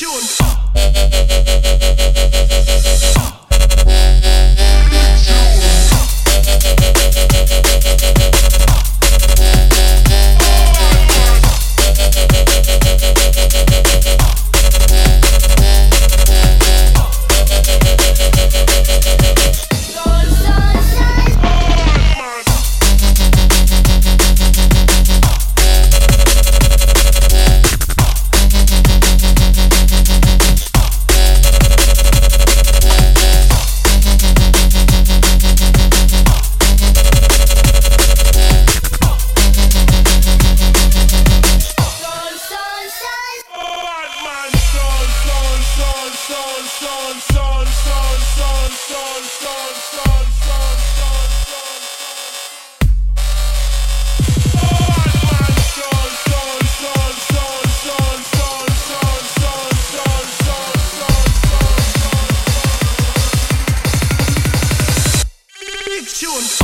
Tune up. tune.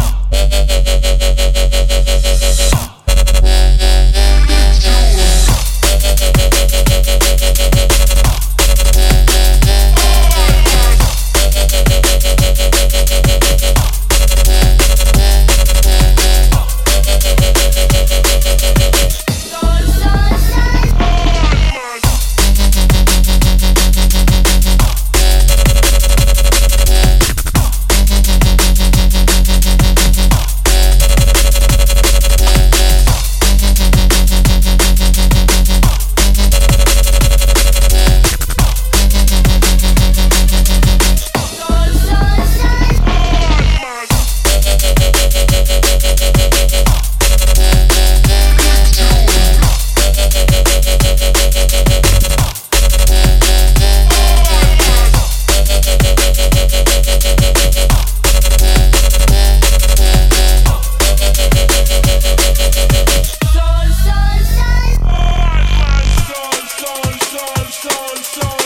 soul, soul.